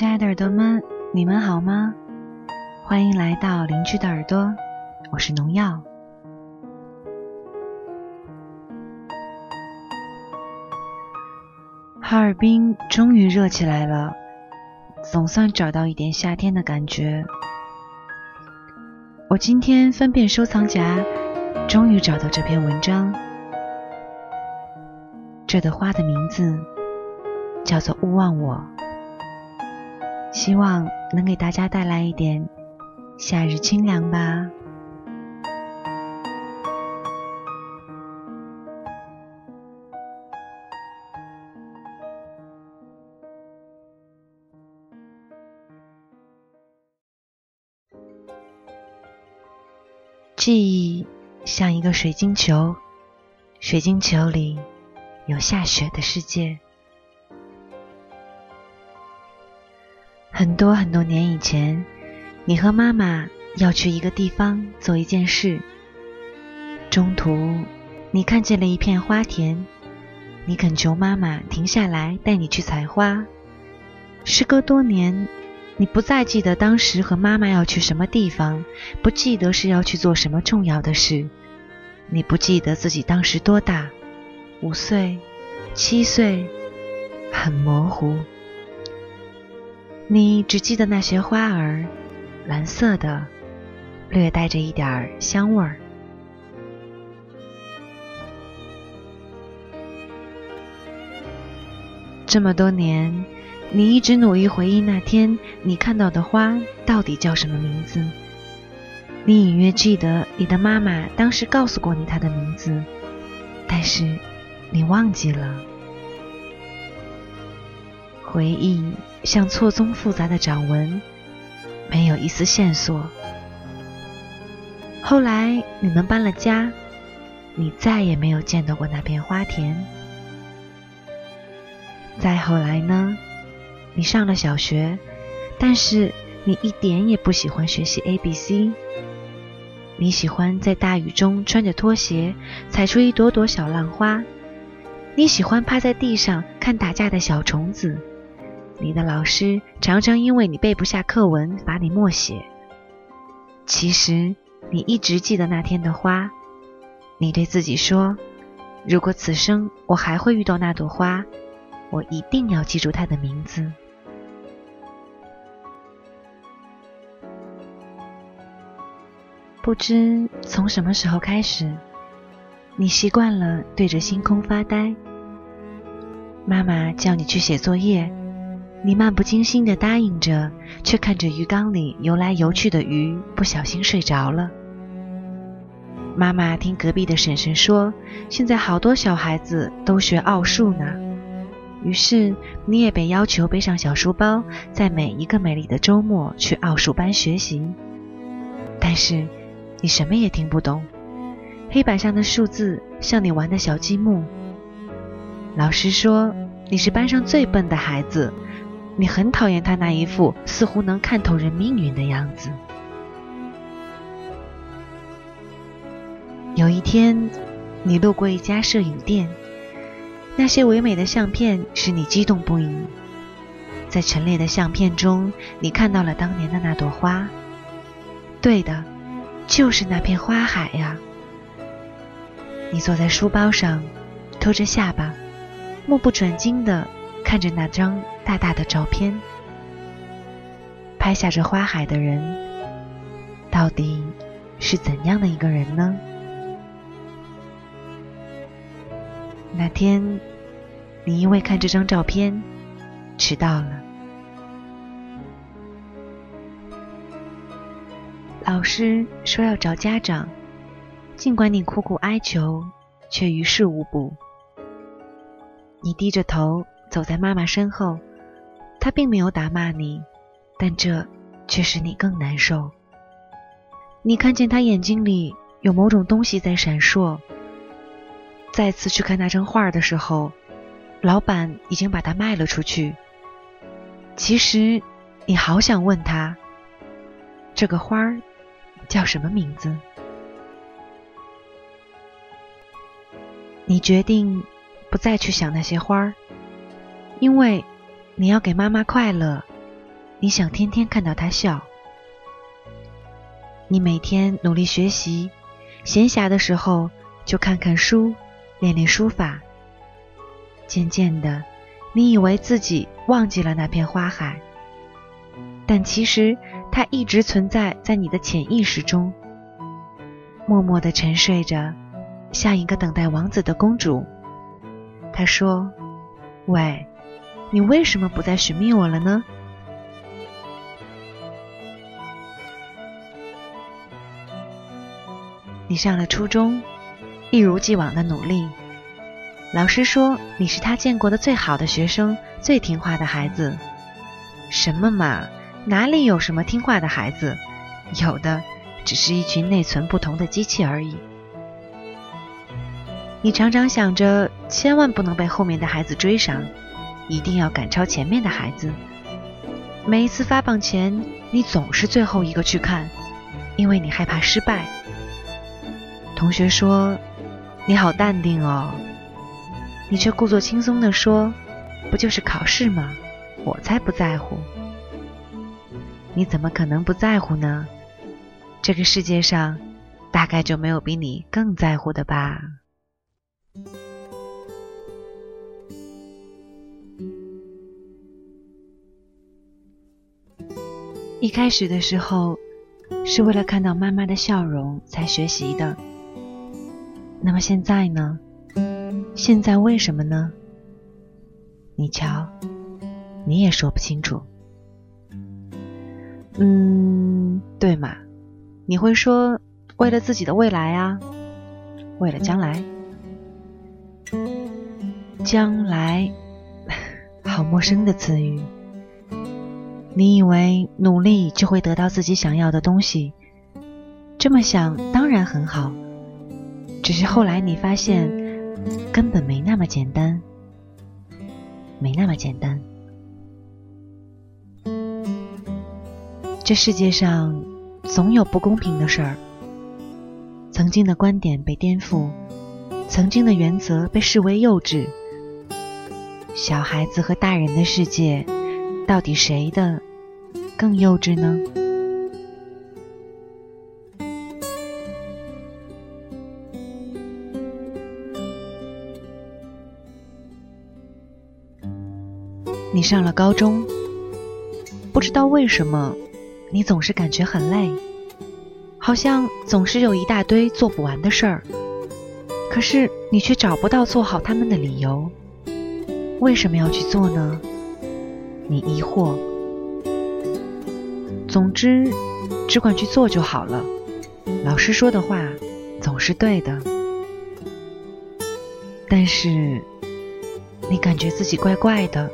亲爱的耳朵们，你们好吗？欢迎来到邻居的耳朵，我是农药。哈尔滨终于热起来了，总算找到一点夏天的感觉。我今天翻遍收藏夹，终于找到这篇文章。这朵花的名字叫做勿忘我，希望能给大家带来一点夏日清凉吧。记忆像一个水晶球，水晶球里有下雪的世界。很多很多年以前，你和妈妈要去一个地方做一件事，中途你看见了一片花田，你恳求妈妈停下来带你去采花。时隔多年。你不再记得当时和妈妈要去什么地方，不记得是要去做什么重要的事，你不记得自己当时多大，五岁、七岁，很模糊。你只记得那些花儿，蓝色的，略带着一点儿香味儿。这么多年。你一直努力回忆那天你看到的花到底叫什么名字？你隐约记得你的妈妈当时告诉过你它的名字，但是你忘记了。回忆像错综复杂的掌纹，没有一丝线索。后来你们搬了家，你再也没有见到过那片花田。再后来呢？你上了小学，但是你一点也不喜欢学习 A B C。你喜欢在大雨中穿着拖鞋踩出一朵朵小浪花。你喜欢趴在地上看打架的小虫子。你的老师常常因为你背不下课文罚你默写。其实你一直记得那天的花。你对自己说：“如果此生我还会遇到那朵花，我一定要记住它的名字。”不知从什么时候开始，你习惯了对着星空发呆。妈妈叫你去写作业，你漫不经心地答应着，却看着鱼缸里游来游去的鱼，不小心睡着了。妈妈听隔壁的婶婶说，现在好多小孩子都学奥数呢，于是你也被要求背上小书包，在每一个美丽的周末去奥数班学习。但是。你什么也听不懂，黑板上的数字像你玩的小积木。老师说你是班上最笨的孩子，你很讨厌他那一副似乎能看透人命运的样子。有一天，你路过一家摄影店，那些唯美的相片使你激动不已。在陈列的相片中，你看到了当年的那朵花。对的。就是那片花海呀！你坐在书包上，托着下巴，目不转睛地看着那张大大的照片。拍下这花海的人，到底是怎样的一个人呢？那天，你因为看这张照片，迟到了。老师说要找家长，尽管你苦苦哀求，却于事无补。你低着头走在妈妈身后，他并没有打骂你，但这却使你更难受。你看见他眼睛里有某种东西在闪烁。再次去看那张画的时候，老板已经把它卖了出去。其实，你好想问他，这个花儿。叫什么名字？你决定不再去想那些花儿，因为你要给妈妈快乐，你想天天看到她笑。你每天努力学习，闲暇的时候就看看书，练练书法。渐渐的，你以为自己忘记了那片花海，但其实它一直存在在你的潜意识中，默默的沉睡着，像一个等待王子的公主。他说：“喂，你为什么不再寻觅我了呢？”你上了初中，一如既往的努力。老师说你是他见过的最好的学生，最听话的孩子。什么嘛，哪里有什么听话的孩子？有的只是一群内存不同的机器而已。你常常想着，千万不能被后面的孩子追上，一定要赶超前面的孩子。每一次发榜前，你总是最后一个去看，因为你害怕失败。同学说：“你好淡定哦。”你却故作轻松地说：“不就是考试吗？我才不在乎。”你怎么可能不在乎呢？这个世界上大概就没有比你更在乎的吧。一开始的时候，是为了看到妈妈的笑容才学习的。那么现在呢？现在为什么呢？你瞧，你也说不清楚。嗯，对嘛？你会说为了自己的未来啊，为了将来。将来，好陌生的词语。你以为努力就会得到自己想要的东西？这么想当然很好。只是后来你发现，根本没那么简单，没那么简单。这世界上总有不公平的事儿，曾经的观点被颠覆，曾经的原则被视为幼稚。小孩子和大人的世界，到底谁的更幼稚呢？你上了高中，不知道为什么，你总是感觉很累，好像总是有一大堆做不完的事儿，可是你却找不到做好他们的理由。为什么要去做呢？你疑惑。总之，只管去做就好了。老师说的话总是对的，但是你感觉自己怪怪的。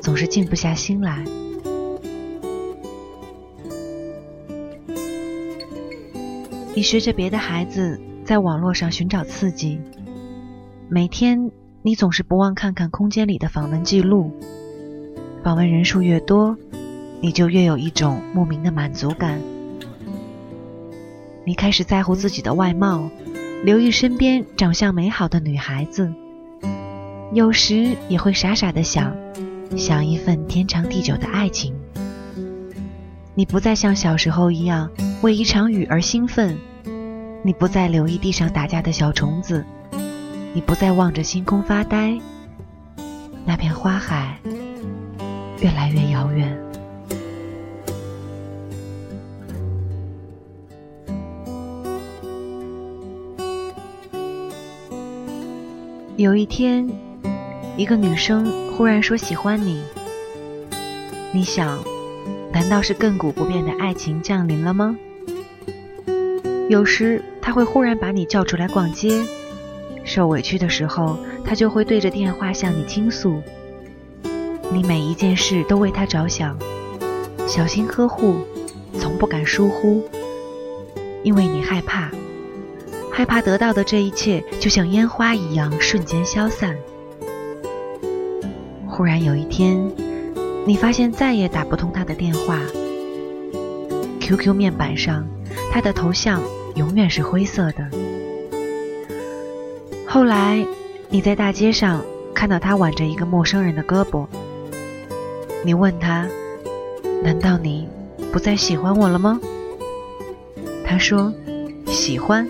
总是静不下心来。你学着别的孩子在网络上寻找刺激，每天你总是不忘看看空间里的访问记录。访问人数越多，你就越有一种莫名的满足感。你开始在乎自己的外貌，留意身边长相美好的女孩子，有时也会傻傻的想。想一份天长地久的爱情，你不再像小时候一样为一场雨而兴奋，你不再留意地上打架的小虫子，你不再望着星空发呆，那片花海越来越遥远。有一天。一个女生忽然说喜欢你，你想，难道是亘古不变的爱情降临了吗？有时她会忽然把你叫出来逛街，受委屈的时候，她就会对着电话向你倾诉。你每一件事都为他着想，小心呵护，从不敢疏忽，因为你害怕，害怕得到的这一切就像烟花一样瞬间消散。忽然有一天，你发现再也打不通他的电话。QQ 面板上，他的头像永远是灰色的。后来，你在大街上看到他挽着一个陌生人的胳膊，你问他：“难道你不再喜欢我了吗？”他说：“喜欢，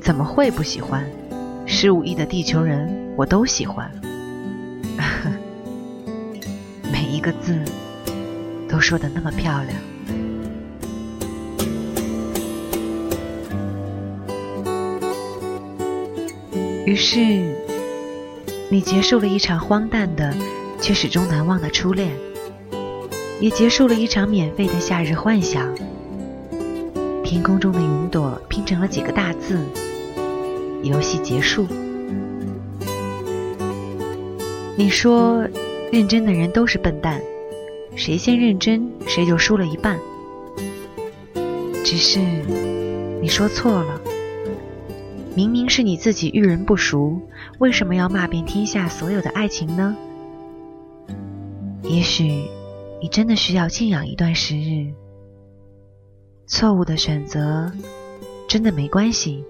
怎么会不喜欢？十五亿的地球人，我都喜欢。每一个字都说的那么漂亮。”于是，你结束了一场荒诞的却始终难忘的初恋，也结束了一场免费的夏日幻想。天空中的云朵拼成了几个大字：游戏结束。你说，认真的人都是笨蛋，谁先认真，谁就输了一半。只是，你说错了。明明是你自己遇人不熟，为什么要骂遍天下所有的爱情呢？也许你真的需要静养一段时日。错误的选择真的没关系，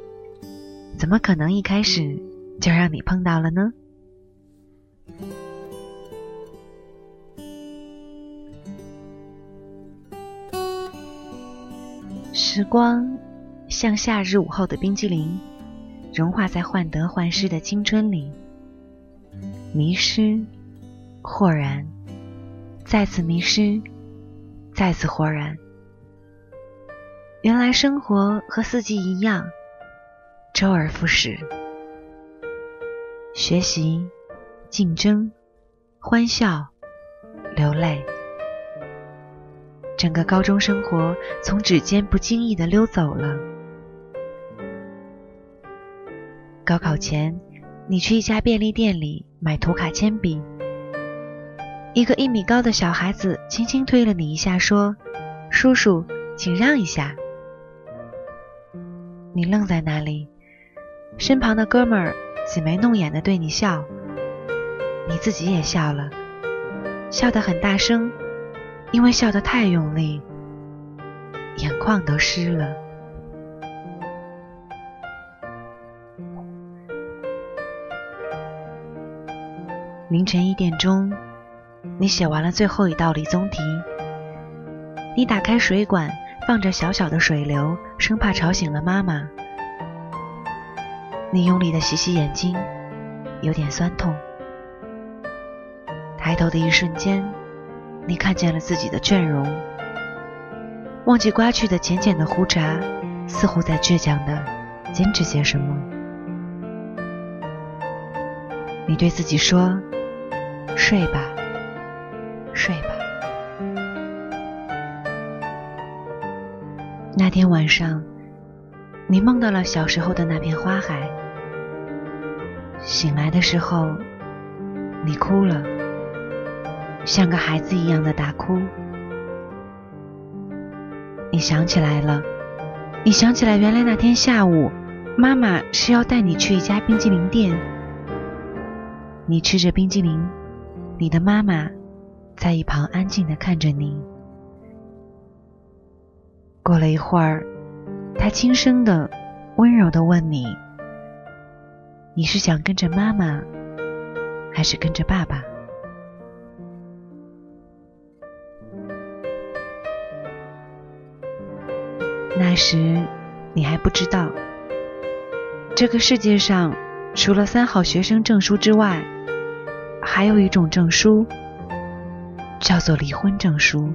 怎么可能一开始就让你碰到了呢？时光像夏日午后的冰激凌。融化在患得患失的青春里，迷失，豁然，再次迷失，再次豁然。原来生活和四季一样，周而复始。学习，竞争，欢笑，流泪。整个高中生活从指尖不经意的溜走了。高考前，你去一家便利店里买涂卡铅笔。一个一米高的小孩子轻轻推了你一下，说：“叔叔，请让一下。”你愣在那里，身旁的哥们儿挤眉弄眼的对你笑，你自己也笑了，笑得很大声，因为笑得太用力，眼眶都湿了。凌晨一点钟，你写完了最后一道理综题。你打开水管，放着小小的水流，生怕吵醒了妈妈。你用力的洗洗眼睛，有点酸痛。抬头的一瞬间，你看见了自己的倦容。忘记刮去的浅浅的胡茬，似乎在倔强的坚持些什么。你对自己说。睡吧，睡吧。那天晚上，你梦到了小时候的那片花海。醒来的时候，你哭了，像个孩子一样的大哭。你想起来了，你想起来，原来那天下午，妈妈是要带你去一家冰激凌店。你吃着冰激凌。你的妈妈在一旁安静的看着你。过了一会儿，他轻声的、温柔的问你：“你是想跟着妈妈，还是跟着爸爸？”那时你还不知道，这个世界上除了三好学生证书之外。还有一种证书，叫做离婚证书。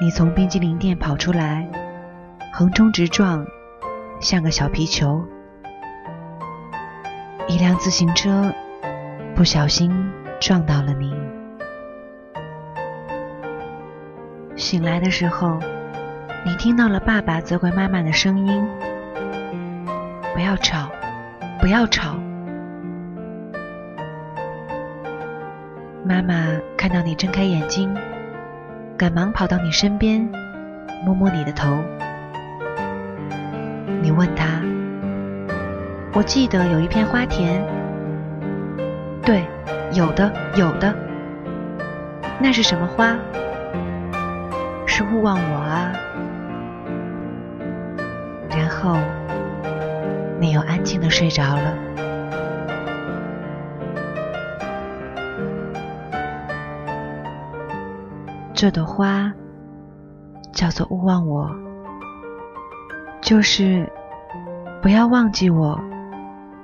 你从冰激凌店跑出来，横冲直撞，像个小皮球。一辆自行车不小心撞到了你。醒来的时候。你听到了爸爸责怪妈妈的声音：“不要吵，不要吵。”妈妈看到你睁开眼睛，赶忙跑到你身边，摸摸你的头。你问他：“我记得有一片花田。”“对，有的，有的。”“那是什么花？”“是勿忘我啊。”然后，没有安静的睡着了。这朵花叫做勿忘我就是不要忘记我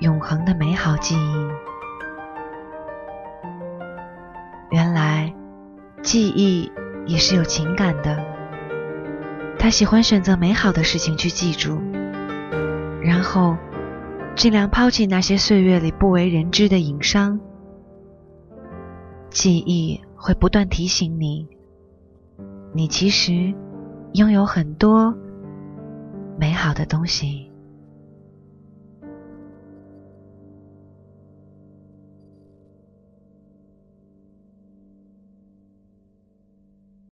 永恒的美好记忆。原来记忆也是有情感的他喜欢选择美好的事情去记住然后尽量抛弃那些岁月里不为人知的隐伤。记忆会不断提醒你，你其实拥有很多美好的东西。